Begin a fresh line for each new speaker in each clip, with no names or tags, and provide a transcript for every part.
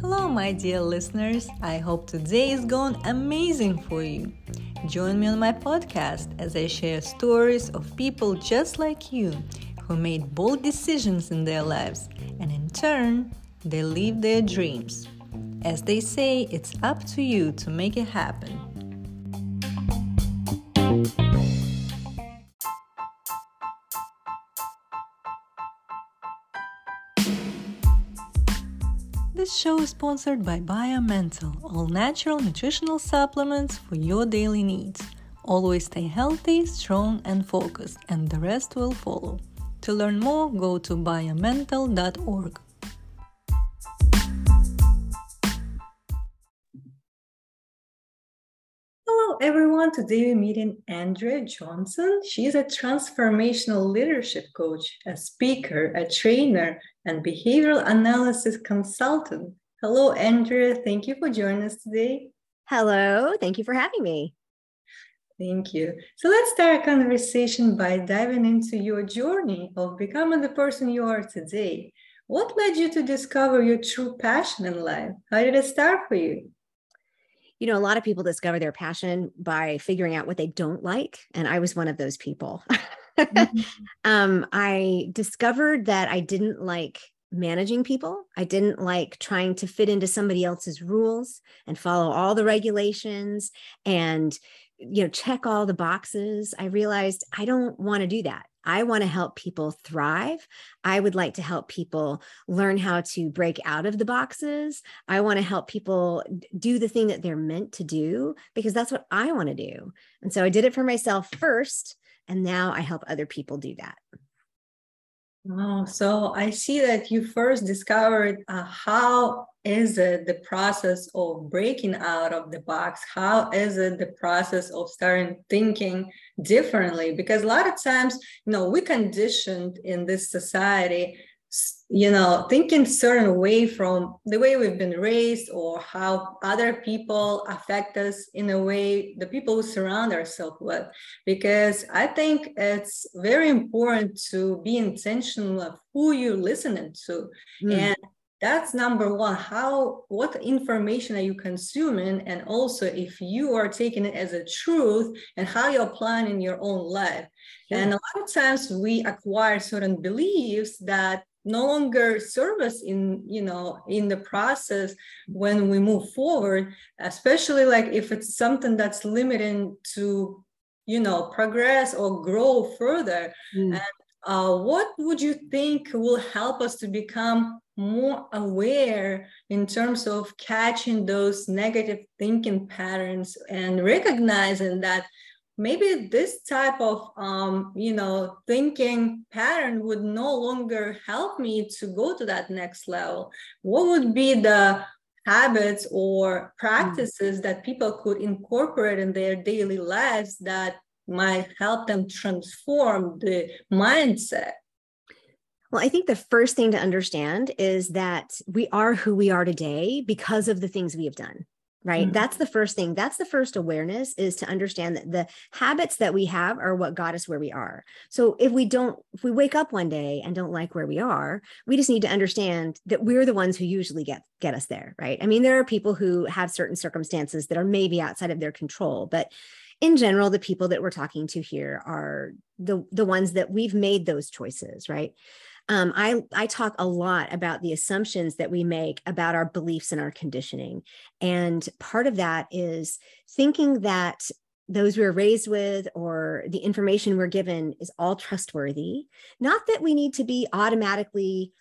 Hello, my dear listeners. I hope today is going amazing for you. Join me on my podcast as I share stories of people just like you who made bold decisions in their lives and in turn, they live their dreams. As they say, it's up to you to make it happen. This show is sponsored by BioMental, all natural nutritional supplements for your daily needs. Always stay healthy, strong, and focused, and the rest will follow. To learn more, go to biomental.org. Hello, everyone. Today we're meeting Andrea Johnson. She is a transformational leadership coach, a speaker, a trainer, and behavioral analysis consultant. Hello, Andrea. Thank you for joining us today.
Hello. Thank you for having me.
Thank you. So let's start a conversation by diving into your journey of becoming the person you are today. What led you to discover your true passion in life? How did it start for you?
You know, a lot of people discover their passion by figuring out what they don't like. And I was one of those people. mm-hmm. um, I discovered that I didn't like managing people. I didn't like trying to fit into somebody else's rules and follow all the regulations and you know check all the boxes. I realized I don't want to do that. I want to help people thrive. I would like to help people learn how to break out of the boxes. I want to help people do the thing that they're meant to do because that's what I want to do. And so I did it for myself first. And now I help other people do that.
Oh, so I see that you first discovered uh, how is it the process of breaking out of the box? How is it the process of starting thinking differently? Because a lot of times, you know, we conditioned in this society you know thinking certain way from the way we've been raised or how other people affect us in a way the people who surround ourselves with because i think it's very important to be intentional of who you're listening to mm. and that's number one how what information are you consuming and also if you are taking it as a truth and how you're applying in your own life yeah. and a lot of times we acquire certain beliefs that no longer serve us in you know in the process when we move forward especially like if it's something that's limiting to you know progress or grow further mm. and uh, what would you think will help us to become more aware in terms of catching those negative thinking patterns and recognizing that maybe this type of um, you know thinking pattern would no longer help me to go to that next level what would be the habits or practices mm. that people could incorporate in their daily lives that might help them transform the mindset
well, I think the first thing to understand is that we are who we are today because of the things we have done right? Mm-hmm. that's the first thing. That's the first awareness is to understand that the habits that we have are what got us where we are. So if we don't if we wake up one day and don't like where we are we just need to understand that we're the ones who usually get get us there right? I mean there are people who have certain circumstances that are maybe outside of their control but in general the people that we're talking to here are the the ones that we've made those choices right um, I, I talk a lot about the assumptions that we make about our beliefs and our conditioning. And part of that is thinking that those we are raised with or the information we're given is all trustworthy. Not that we need to be automatically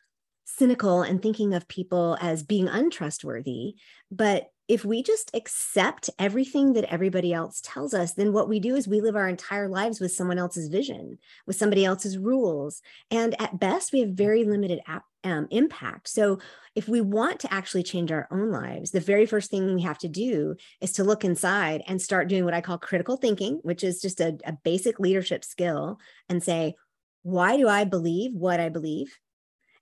cynical and thinking of people as being untrustworthy, but if we just accept everything that everybody else tells us, then what we do is we live our entire lives with someone else's vision, with somebody else's rules. And at best, we have very limited ap- um, impact. So, if we want to actually change our own lives, the very first thing we have to do is to look inside and start doing what I call critical thinking, which is just a, a basic leadership skill, and say, why do I believe what I believe?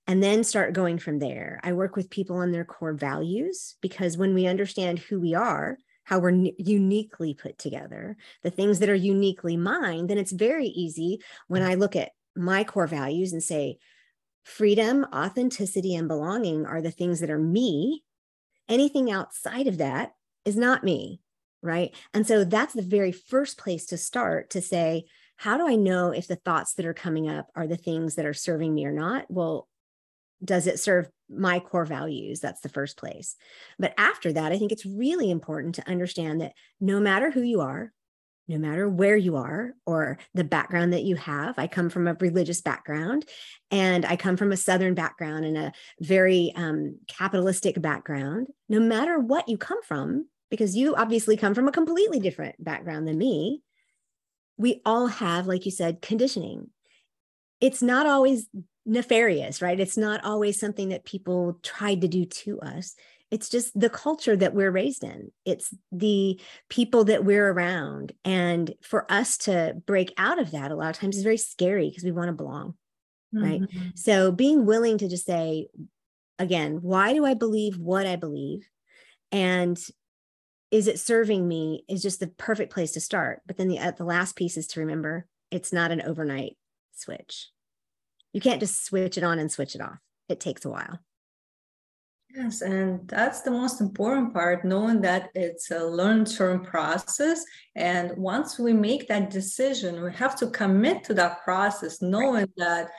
And then start going from there. I work with people on their core values because when we understand who we are, how we're uniquely put together, the things that are uniquely mine, then it's very easy when I look at my core values and say, freedom, authenticity, and belonging are the things that are me. Anything outside of that is not me. Right. And so that's the very first place to start to say, how do I know if the thoughts that are coming up are the things that are serving me or not? Well, does it serve my core values? That's the first place. But after that, I think it's really important to understand that no matter who you are, no matter where you are or the background that you have. I come from a religious background and I come from a Southern background and a very um, capitalistic background. No matter what you come from, because you obviously come from a completely different background than me, we all have, like you said, conditioning. It's not always nefarious, right? It's not always something that people tried to do to us. It's just the culture that we're raised in. It's the people that we're around. And for us to break out of that, a lot of times is very scary because we want to belong, right? Mm-hmm. So being willing to just say, again, why do I believe what I believe? And is it serving me is just the perfect place to start. But then the, uh, the last piece is to remember it's not an overnight switch you can't just switch it on and switch it off. It takes a while.
Yes, and that's the most important part, knowing that it's a long term process. And once we make that decision, we have to commit to that process, knowing that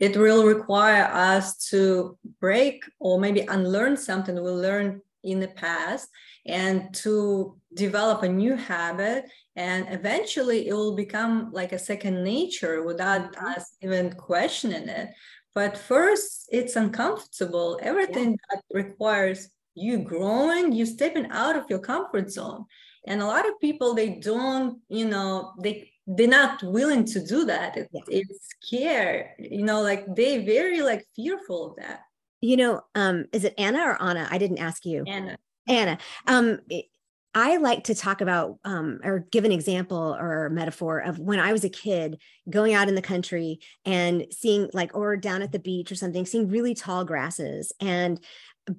it will require us to break or maybe unlearn something we learned in the past and to develop a new habit and eventually it will become like a second nature without mm-hmm. us even questioning it. But first it's uncomfortable. Everything yeah. that requires you growing you stepping out of your comfort zone. And a lot of people they don't you know they they're not willing to do that. It, yeah. it's scared you know like they very like fearful of that.
You know um is it anna or anna? I didn't ask you.
Anna.
Anna, um, I like to talk about um, or give an example or metaphor of when I was a kid going out in the country and seeing, like, or down at the beach or something, seeing really tall grasses and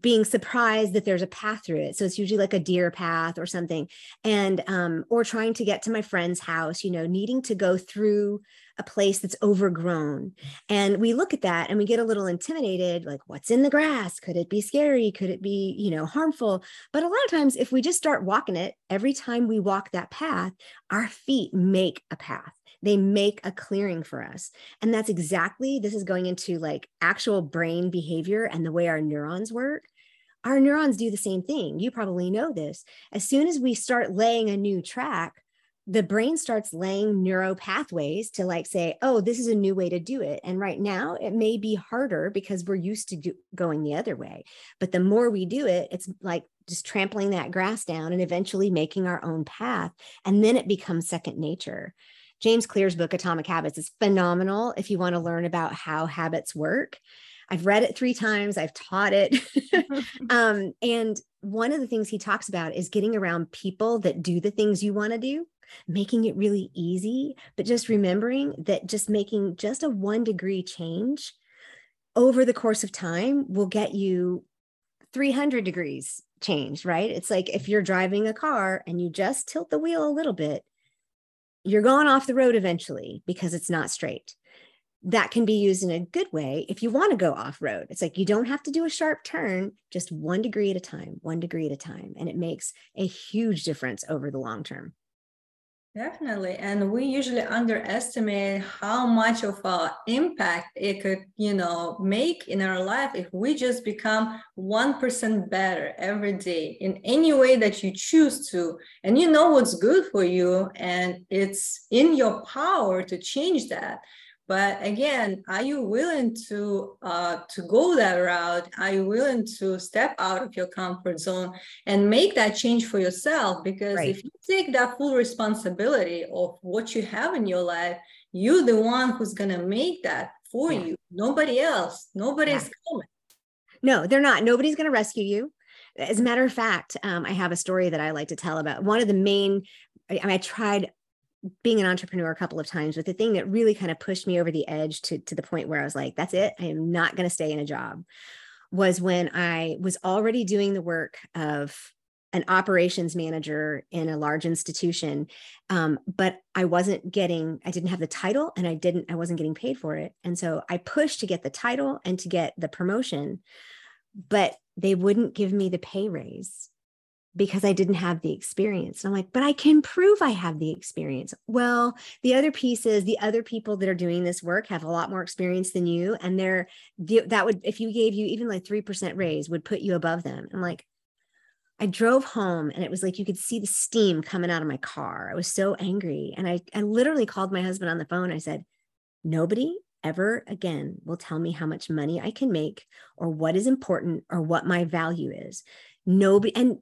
being surprised that there's a path through it. So it's usually like a deer path or something. And, um, or trying to get to my friend's house, you know, needing to go through a place that's overgrown. And we look at that and we get a little intimidated like, what's in the grass? Could it be scary? Could it be, you know, harmful? But a lot of times, if we just start walking it, every time we walk that path, our feet make a path they make a clearing for us and that's exactly this is going into like actual brain behavior and the way our neurons work our neurons do the same thing you probably know this as soon as we start laying a new track the brain starts laying neuro pathways to like say, oh, this is a new way to do it. And right now it may be harder because we're used to do, going the other way. But the more we do it, it's like just trampling that grass down and eventually making our own path. And then it becomes second nature. James Clear's book, Atomic Habits, is phenomenal if you want to learn about how habits work. I've read it three times, I've taught it. um, and one of the things he talks about is getting around people that do the things you want to do making it really easy, but just remembering that just making just a one degree change over the course of time will get you 300 degrees change, right? It's like if you're driving a car and you just tilt the wheel a little bit, you're going off the road eventually because it's not straight. That can be used in a good way if you want to go off road. It's like you don't have to do a sharp turn, just one degree at a time, one degree at a time. And it makes a huge difference over the long term.
Definitely. And we usually underestimate how much of an impact it could, you know, make in our life if we just become 1% better every day in any way that you choose to. And you know what's good for you, and it's in your power to change that but again are you willing to uh, to go that route? Are you willing to step out of your comfort zone and make that change for yourself? Because right. if you take that full responsibility of what you have in your life you're the one who's going to make that for yeah. you. Nobody else. Nobody's yeah. coming.
No they're not. Nobody's going to rescue you. As a matter of fact um, i have a story that i like to tell about. One of the main I, mean, I tried being an entrepreneur a couple of times, but the thing that really kind of pushed me over the edge to, to the point where I was like, that's it, I am not going to stay in a job, was when I was already doing the work of an operations manager in a large institution um, but i wasn't getting i didn't have the title and i didn't i wasn't getting paid for it. And so i pushed to get the title and to get the promotion but they wouldn't give me the pay raise because I didn't have the experience. And I'm like, but I can prove I have the experience. Well, the other piece is the other people that are doing this work have a lot more experience than you. And they're that would, if you gave you even like 3% raise, would put you above them. I'm like, I drove home and it was like you could see the steam coming out of my car. I was so angry. And I, I literally called my husband on the phone. I said, nobody ever again will tell me how much money I can make or what is important or what my value is. Nobody, and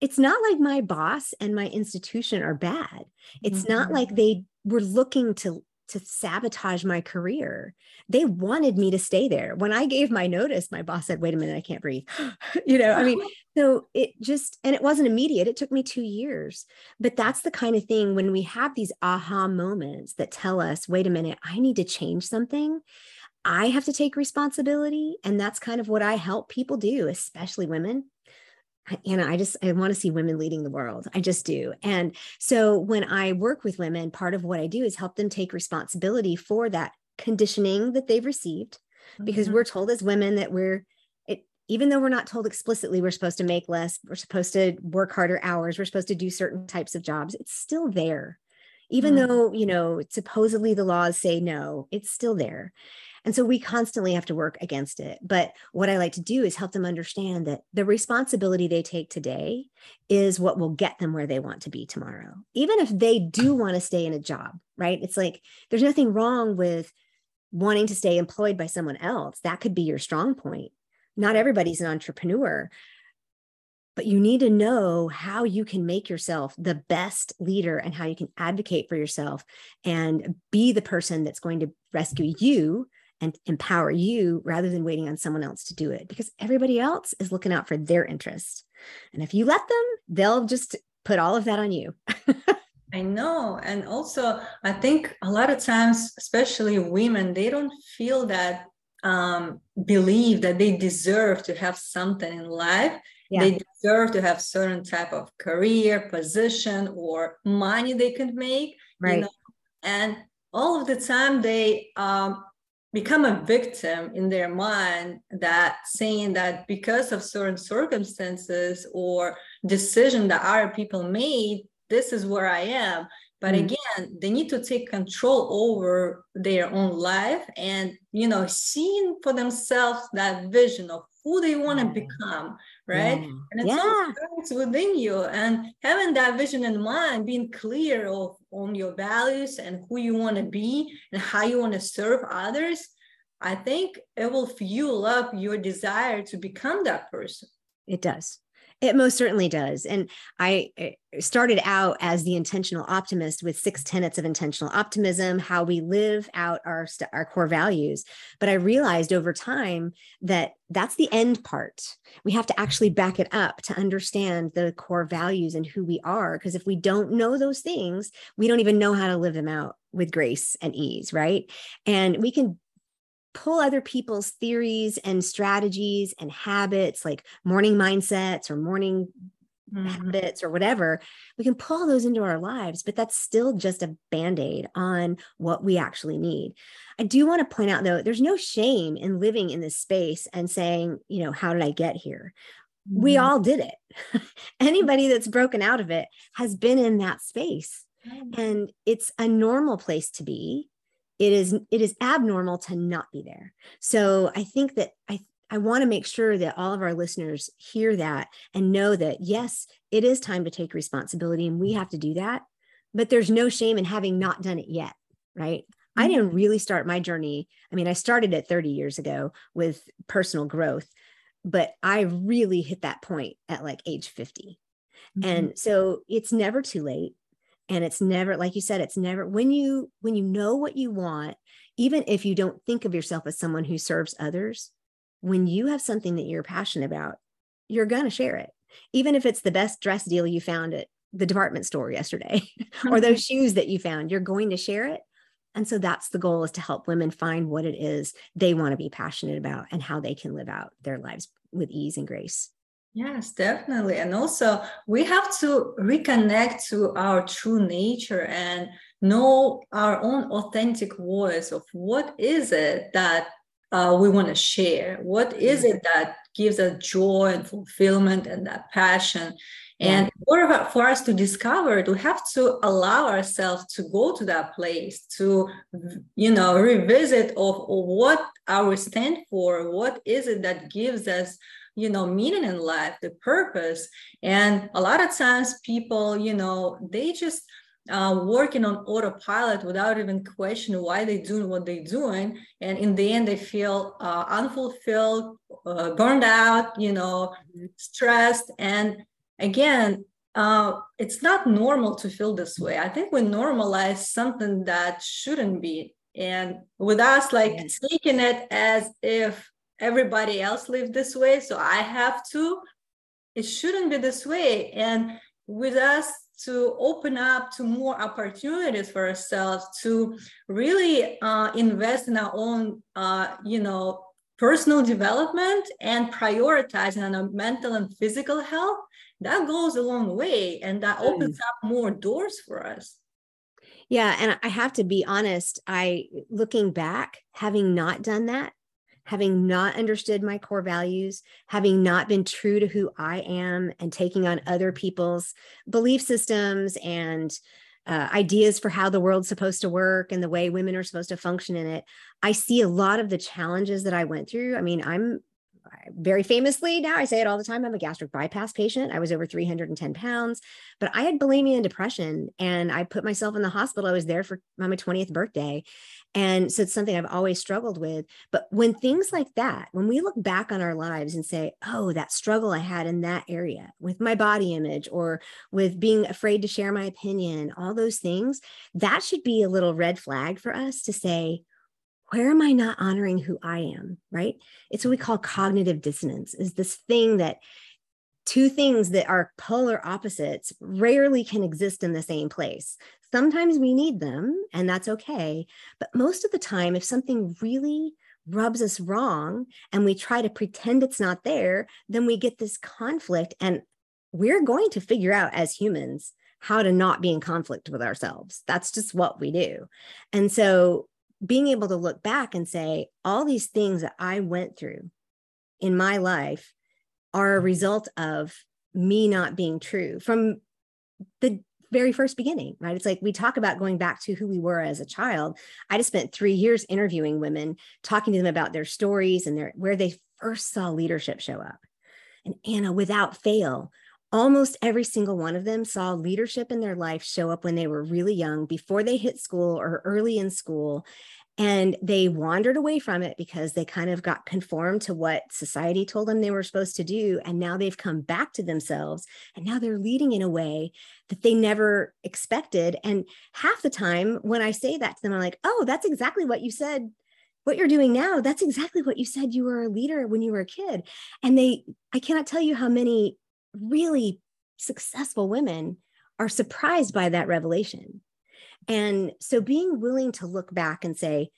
it's not like my boss and my institution are bad. It's mm-hmm. not like they were looking to to sabotage my career. They wanted me to stay there. When I gave my notice, my boss said, "Wait a minute, I can't breathe." you know, I mean, so it just and it wasn't immediate. It took me 2 years. But that's the kind of thing when we have these aha moments that tell us, "Wait a minute, I need to change something." I have to take responsibility. And that's kind of what I help people do, especially women Anna, I just I want to see women leading the world. I just do. And so when I work with women, part of what I do is help them take responsibility for that conditioning that they've received because mm-hmm. we're told as women that we're it even though we're not told explicitly we're supposed to make less, we're supposed to work harder hours, we're supposed to do certain types of jobs, it's still there. Even mm-hmm. though, you know, supposedly the laws say no, it's still there. And so we constantly have to work against it. But what I like to do is help them understand that the responsibility they take today is what will get them where they want to be tomorrow. Even if they do mm. want to stay in a job, right? It's like there's nothing wrong with wanting to stay employed by someone else. That could be your strong point. Not everybody's an entrepreneur, but you need to know how you can make yourself the best leader and how you can advocate for yourself and be the person that's going to rescue you and empower you rather than waiting on someone else to do it because everybody else is looking out for their interest. And if you let them, they'll just put all of that on you.
I know. And also, I think a lot of times, especially women, they don't feel that um, believe that they deserve to have something in life. Yeah. They deserve to have certain type of career, position, or money they can make.
Right. You know?
And all of the time, they um, become a victim in their mind that saying that because of certain circumstances or decision that other people made this is where i am but mm. again they need to take control over their own life and you know seeing for themselves that vision of who they want to yeah. become right yeah. and it's yeah. starts within you and having that vision in mind being clear of on your values and who you want to be and how you want to serve others i think it will fuel up your desire to become that person.
It does it most certainly does. And I eh, started out as the intentional optimist with six tenets of intentional optimism, how we live out our our core values. But I realized over time that that's the end part. We have to actually back it up to understand the core values and who we are because if we don't know those things, we don't even know how to live them out with grace and ease, right? And we can pull other people's theories and strategies and habits like morning mindsets or morning mm-hmm. habits or whatever we can pull those into our lives but that's still just a band-aid on what we actually need i do want to point out though there's no shame in living in this space and saying you know how did i get here mm-hmm. we all did it anybody that's broken out of it has been in that space mm-hmm. and it's a normal place to be it is it is abnormal to not be there so i think that i i want to make sure that all of our listeners hear that and know that yes it is time to take responsibility and we have to do that but there's no shame in having not done it yet right mm-hmm. i didn't really start my journey i mean i started it 30 years ago with personal growth but i really hit that point at like age 50 mm-hmm. and so it's never too late and it's never like you said it's never when you when you know what you want even if you don't think of yourself as someone who serves others when you have something that you're passionate about you're going to share it. Even if it's the best dress deal you found at the department store yesterday or those mm-hmm. shoes that you found you're going to share it. And so that's the goal is to help women find what it is they want to be passionate about and how they can live out their lives with ease and grace
Yes, definitely. And also, we have to reconnect to our true nature and know our own authentic voice of what is it that uh, we want to share? What is mm-hmm. it that gives us joy and fulfillment and that passion? And yeah. for us to discover it, we have to allow ourselves to go to that place, to you know, revisit of, of what our stand for, what is it that gives us you know meaning in life the purpose and a lot of times people you know they just uh, working on autopilot without even questioning why they're doing what they're doing. And in the end, they feel uh, unfulfilled, uh, burned out, you know, stressed. And again, uh, it's not normal to feel this way. I think we normalize something that shouldn't be. And with us, like yes. taking it as if everybody else lived this way, so I have to, it shouldn't be this way. And with us to open up to more opportunities for ourselves to really uh, invest in our own uh, you know personal development and prioritizing our mental and physical health that goes a long way and that mm. opens up more doors for us
yeah and i have to be honest i looking back having not done that having not understood my core values, having not been true to who I am, and taking on other people's belief systems and uh, ideas for how the world's supposed to work and the way women are supposed to function in it. I see a lot of the challenges that I went through. I mean, I'm very famously now i say it all the time i'm a gastric bypass patient. I was over 310 pounds but i had bulimia and depression and i put myself in the hospital. I was there for my 20th birthday and so it's something i've always struggled with. But when things like that when we look back on our lives and say oh that struggle i had in that area with my body image or with being afraid to share my opinion all those things that should be a little red flag for us to say where am I not honoring who I am? Right. It's what we call cognitive dissonance, is this thing that two things that are polar opposites rarely can exist in the same place. Sometimes we need them, and that's okay. But most of the time, if something really rubs us wrong and we try to pretend it's not there, then we get this conflict. And we're going to figure out as humans how to not be in conflict with ourselves. That's just what we do. And so being able to look back and say, all these things that I went through in my life are a mm-hmm. result of me not being true from the very first beginning, right? It's like we talk about going back to who we were as a child. I just spent three years interviewing women, talking to them about their stories and their where they first saw leadership show up. And Anna, without fail, almost every single one of them saw leadership in their life show up when they were really young, before they hit school or early in school. And they wandered away from it because they kind of got conformed to what society told them they were supposed to do. And now they've come back to themselves and now they're leading in a way that they never expected. And half the time when I say that to them, I'm like, oh, that's exactly what you said what you're doing now that's exactly what you said you were a leader when you were a kid and they i cannot tell you how many really successful women are surprised by that revelation. And so being willing to look back and say,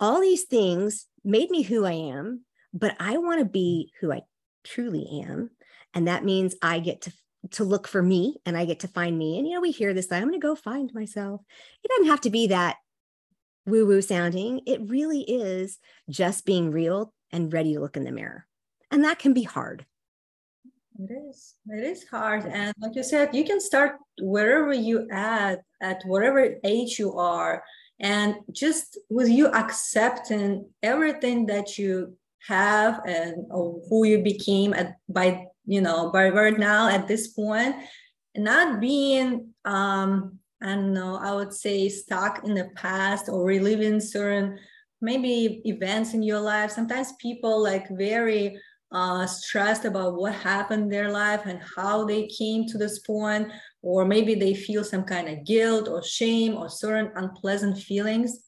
all these things made me who I am, but I want to be who I truly am. And that means I get to to look for me and I get to find me. And you know, we hear this, I'm going to go find myself. It doesn't have to be that woo woo sounding. It really is just being real and ready to look in the mirror. And that can be hard.
It is. It is hard. And like you said, you can start wherever you at, at whatever age you are. And just with you accepting everything that you have and who you became at by you know by right now at this point, not being um I don't know, I would say stuck in the past or reliving certain maybe events in your life. Sometimes people like very uh, stressed about what happened in their life and how they came to this point, or maybe they feel some kind of guilt or shame or certain unpleasant feelings.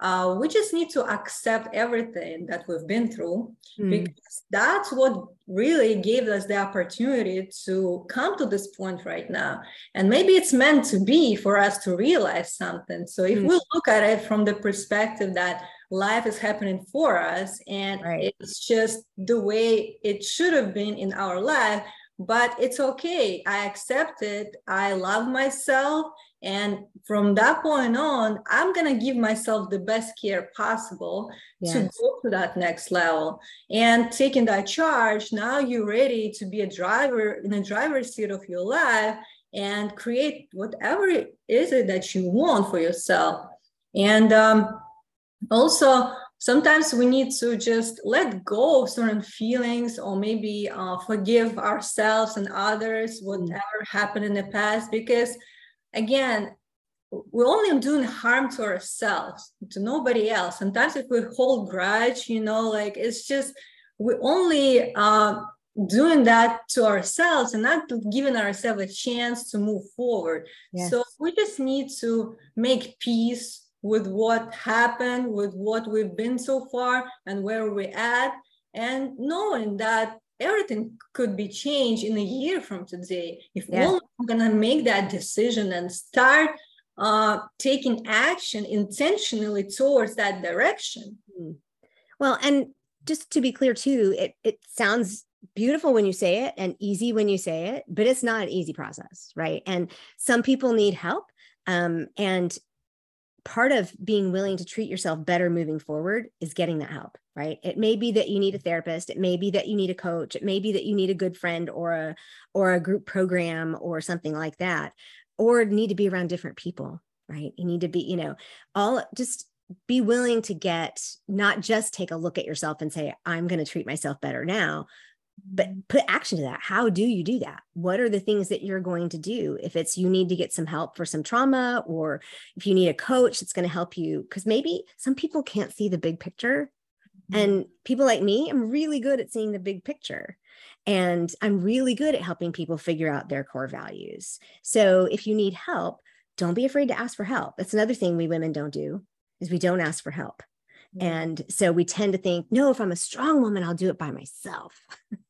Uh, we just need to accept everything that we've been through mm. because that's what really gave us the opportunity to come to this point right now. And maybe it's meant to be for us to realize something. So if mm. we look at it from the perspective that life is happening for us and right. it's just the way it should have been in our life but it's okay. I accept it. I love myself. And from that point on, I'm going to give myself the best care possible yes. to go to that next level. And taking that charge, now you're ready to be a driver in a driver's seat of your life and create whatever it is it that you want for yourself. And um, also, sometimes we need to just let go of certain feelings or maybe uh, forgive ourselves and others mm. whatever happened in the past because again we're only doing harm to ourselves to nobody else sometimes if we hold grudge you know like it's just we only uh, doing that to ourselves and not giving ourselves a chance to move forward yes. so we just need to make peace with what happened, with what we've been so far, and where we're at, and knowing that everything could be changed in a year from today. If yeah. we're going to make that decision and start uh, taking action intentionally towards that direction. Hmm.
Well, and just to be clear too, it it sounds beautiful when you say it and easy when you say it, but it's not an easy process, right? And some people need help. Um, and part of being willing to treat yourself better moving forward is getting that help right? It may be that you need a mm-hmm. therapist. It may be that you need a coach. It may be that you need a good friend or a or a group program or something like that or need to be around different people right? You need to be you know all just be willing to get not just take a look at yourself and say i'm going to treat myself better now but put action to that. How do you do that? What are the things that you're going to do? If it's you need to get some help for some trauma or if you need a coach that's going to help you because maybe some people can't see the big picture. Mm-hmm. and people like me i'm really good at seeing the big picture. And i'm really good at helping people figure out their core values. So if you need help don't be afraid to ask for help. That's another thing we women don't do is we don't ask for help and so we tend to think, no, if I'm a strong woman, I'll do it by myself.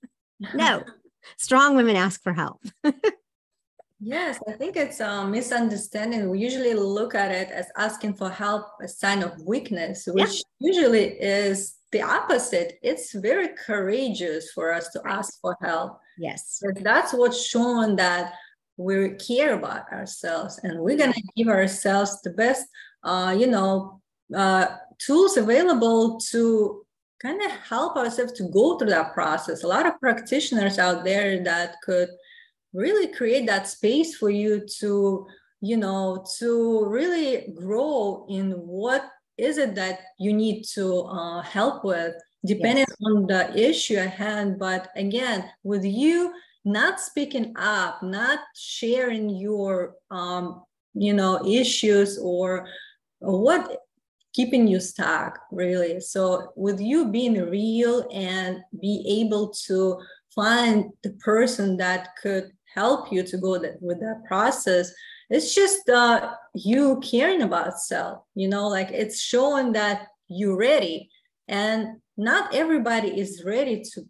no, strong women ask for help.
yes, I think it's a misunderstanding. We usually look at it as asking for help a sign of weakness, which yeah. usually is the opposite. It's very courageous for us to ask for help.
Yes.
that's what's shown that we care about ourselves and we're going to give ourselves the best, uh, you know, uh, tools available to kind of help ourselves to go through that process. A lot of practitioners out there that could really create that space for you to, you know, to really grow in what is it that you need to uh, help with, depending yes. on the issue at hand. But again, with you not speaking up, not sharing your, um, you know, issues or what keeping you stuck really. So with you being real and be able to find the person that could help you to go that, with that process it's just uh, you caring about self you know like it's showing that you're ready. And not everybody is ready to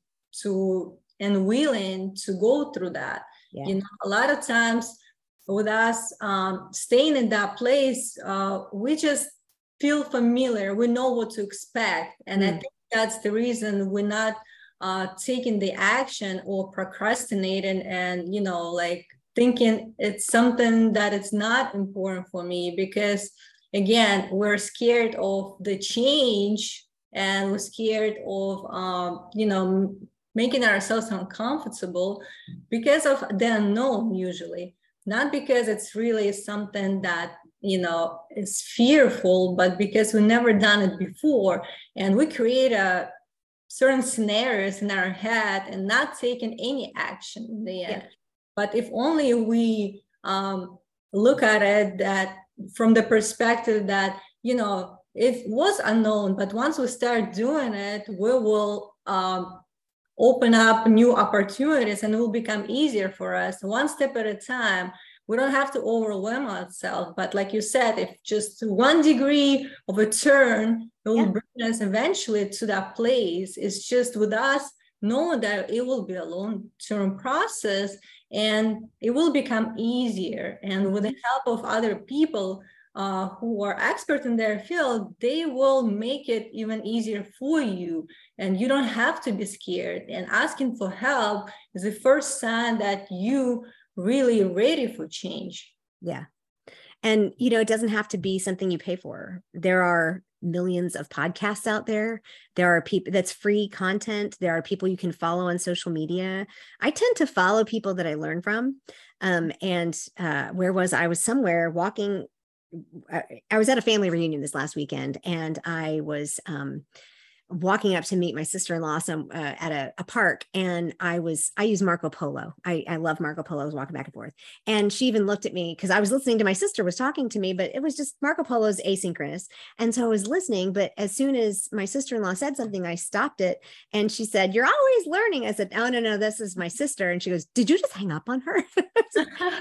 to and willing to go through that. Yeah. you know a lot of times with us um, staying in that place uh, we just feel familiar we know what to expect and mm. i hmm. think that's the reason we're not uh, taking the action or procrastinating and you know like thinking it's something that it's not important for me because again we're scared of the change and we're scared of um, you know making ourselves uncomfortable because of the unknown usually not because it's really something that you know is fearful but because we never done it before and we create a certain scenarios in our head and not taking any action in the end yeah. but if only we um, look at it that from the perspective that you know it was unknown but once we start doing it we will um, open up new opportunities and it will become easier for us one step at a time we don't have to overwhelm ourselves but like you said if just one degree of a turn it will yeah. bring us eventually to that place it's just with us knowing that it will be a long-term process and it will become easier and with the help of other people uh, who are expert in their field, they will make it even easier for you. And you don't have to be scared. And asking for help is the first sign that you really ready for change.
Yeah. And you know, it doesn't have to be something you pay for. There are millions of podcasts out there. There are people that's free content. There are people you can follow on social media. I tend to follow people that I learn from. Um, and uh, where was I? I was somewhere walking I, was at a family reunion this last weekend and I was um, walking up to meet my sister-in-law some uh, at a, a, park and i was i use marco polo. I, I love marco polo i was walking back and forth. And she even looked at me because i was listening to my sister was talking to me but it was just marco polo's asynchronous. And so i was listening but as soon as my sister-in-law said something i stopped it and she said you're always learning. I said oh no no this is my sister. And she goes did you just hang up on her?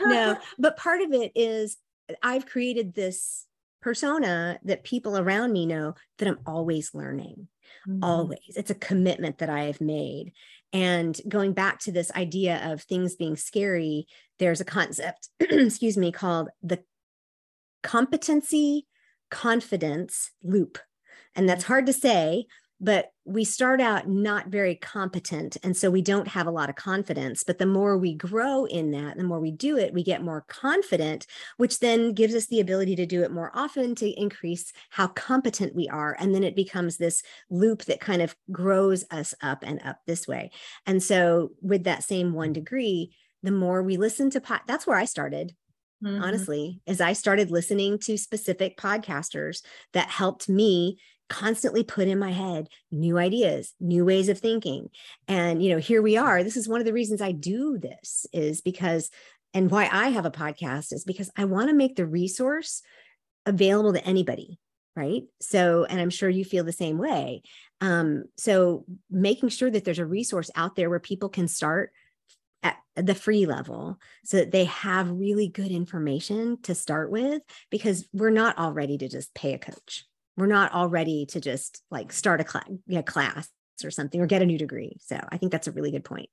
No. But part of it is I've created this persona that people around me know that I'm always learning. Mm-hmm. Always. It's a commitment that I have made. And going back to this idea of things being scary, there's a concept, excuse me, called the competency confidence loop. And that's hard to say, but we start out not very competent and so we don't have a lot of confidence. But the more we grow in that the more we do it we get more confident which then gives us the ability to do it more often to increase how competent we are. And then it becomes this loop that kind of grows us up and up this way. And so with that same one degree the more we listen to pod, that's where i started Mm-hmm. honestly, as I started listening to specific podcasters that helped me constantly put in my head new ideas new ways of thinking and you know here we are this is one of the reasons i do this is because and why i have a podcast is because i want to make the resource available to anybody right so and i'm sure you feel the same way um, so making sure that there's a resource out there where people can start at the free level so that they have really good information to start with because we're not all ready to just pay a coach we're not all ready to just like start a class, a class or something or get a new degree. So I think that's a really good point.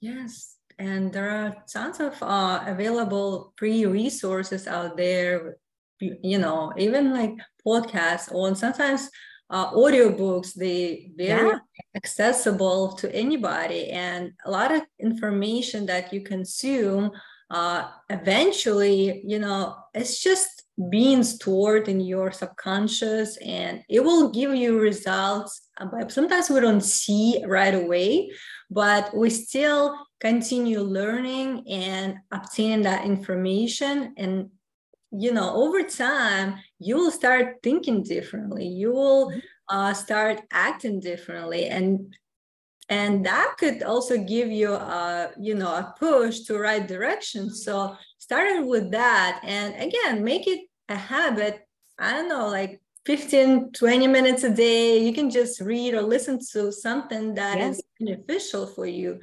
Yes. And there are tons of uh, available free resources out there, you know, even like podcasts or sometimes uh, audiobooks, they very yeah. accessible to anybody and a lot of information that you consume uh, eventually, you know, it's just being stored in your subconscious and it will give you results but sometimes we don't see right away but we still continue learning and obtaining that information and you know over time you will start thinking differently. You will mm-hmm. uh, start acting differently. And and that could also give you a you know a push to right direction. So started with that. And again make it a habit. I don't know like 15 20 minutes a day. You can just read or listen to something that yes. is beneficial for you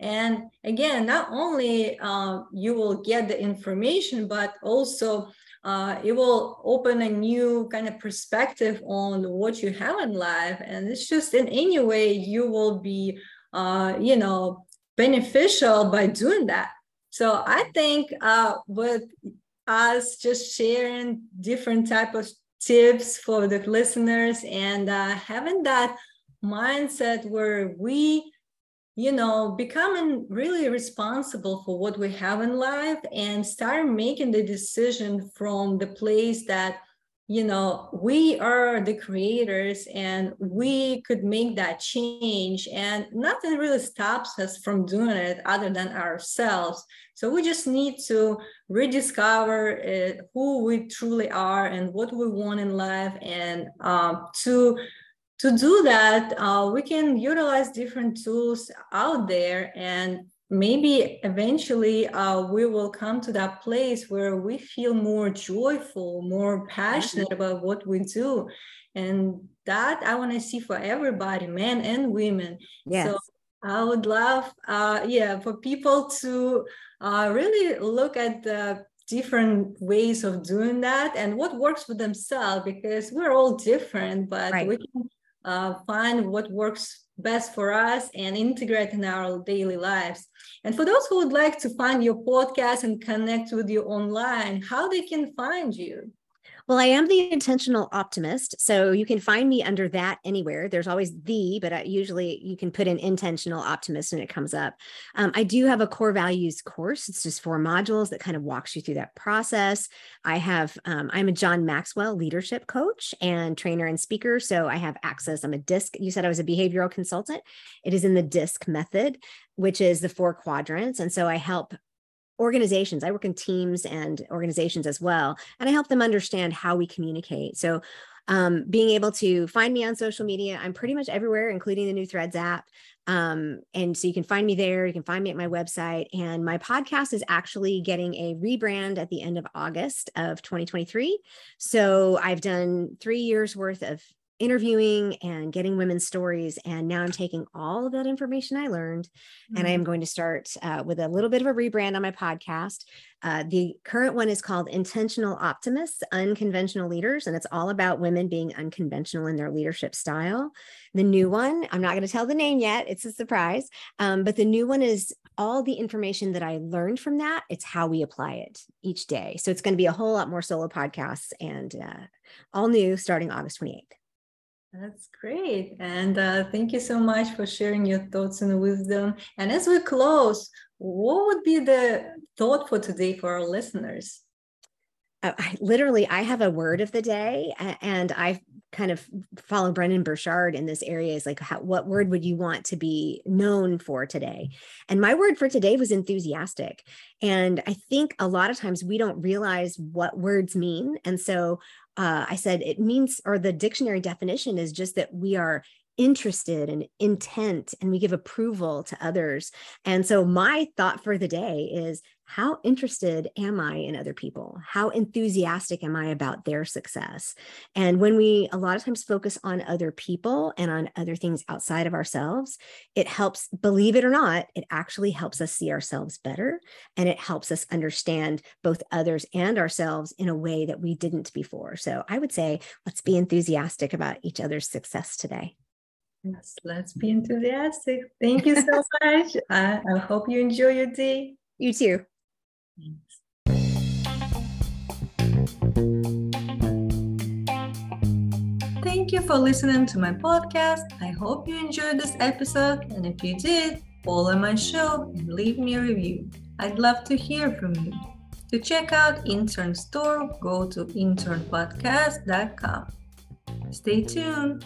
and again not only uh, you will get the information but also uh, it will open a new kind of perspective on what you have in life. And it's just in any way you will be uh, you know beneficial by doing that. So i think uh, with us just sharing different type of tips for the listeners and uh, having that mindset where we you know becoming really responsible for what we have in life and start making the decision from the place that you know we are the creators and we could make that change. And nothing really stops us from doing it other than ourselves. So we just need to rediscover uh, who we truly are and what we want in life and um, to to do that uh, we can utilize different tools out there and maybe eventually uh, we will come to that place where we feel more joyful, more passionate mm-hmm. about what we do. And that I want to see for everybody, men and women.
Yes. So
I would love, uh, yeah, for people to uh, really look at the different ways of doing that and what works for themselves because we're all different, but right. we can uh, find what works best for us and integrate in our daily lives. And for those who would like to find your podcast and connect with you online, how they can find you?
Well, I am the intentional optimist. So you can find me under that anywhere. There's always the, but I, usually you can put in intentional optimist and it comes up. Um, I do have a core values course. It's just four modules that kind of walks you through that process. I have, um, I'm a John Maxwell leadership coach and trainer and speaker. So I have access. I'm a DISC. You said I was a behavioral consultant. It is in the DISC method, which is the four quadrants. And so I help organizations. I work in teams and organizations as well, and I help them understand how we communicate. So, um, being able to find me on social media, I'm pretty much everywhere, including the new Threads app. Um, and so you can find me there. You can find me at my website. And my podcast is actually getting a rebrand at the end of August of 2023. So I've done three years worth of interviewing and getting women's stories. And now I'm taking all of that information I learned mm-hmm. and I am mm-hmm. going to start uh, with a little bit of a rebrand on my podcast. Uh, the current one is called Intentional Optimists, Unconventional Leaders, and it's all about women being unconventional in their leadership style. The new one, I'm not going to tell the name yet, it's a surprise, um, but the new one is all the information that I learned from that. It's how we apply it each day. So it's going to be a whole lot more solo podcasts and uh, all new starting August 28th.
That's great. And uh, thank you so much for sharing your thoughts and wisdom. And as we close, what would be the thought for today for our listeners?
Uh, I, literally, I have a word of the day, and I kind of follow Brendon Burchard in this area. Is like, how, what word would you want to be known for today? And my word for today was enthusiastic. And I think a lot of times we don't realize what words mean. And so uh, I said it means, or the dictionary definition is just that we are interested and intent and we give approval to others. And so my thought for the day is how interested am I in other people? How enthusiastic am I about their success? And when we a lot of times focus on other people and on other things outside of ourselves, it helps, believe it or not, it actually helps us see ourselves better. And it helps us understand both others and ourselves in a way that we didn't before. So I would say, let's be enthusiastic about each other's success today.
Yes, let's be enthusiastic. Thank you so much. I, I hope you enjoy your day.
You too.
Thank you for listening to my podcast. I hope you enjoyed this episode. And if you did, follow my show and leave me a review. I'd love to hear from you. To check out Intern Store, go to internpodcast.com. Stay tuned.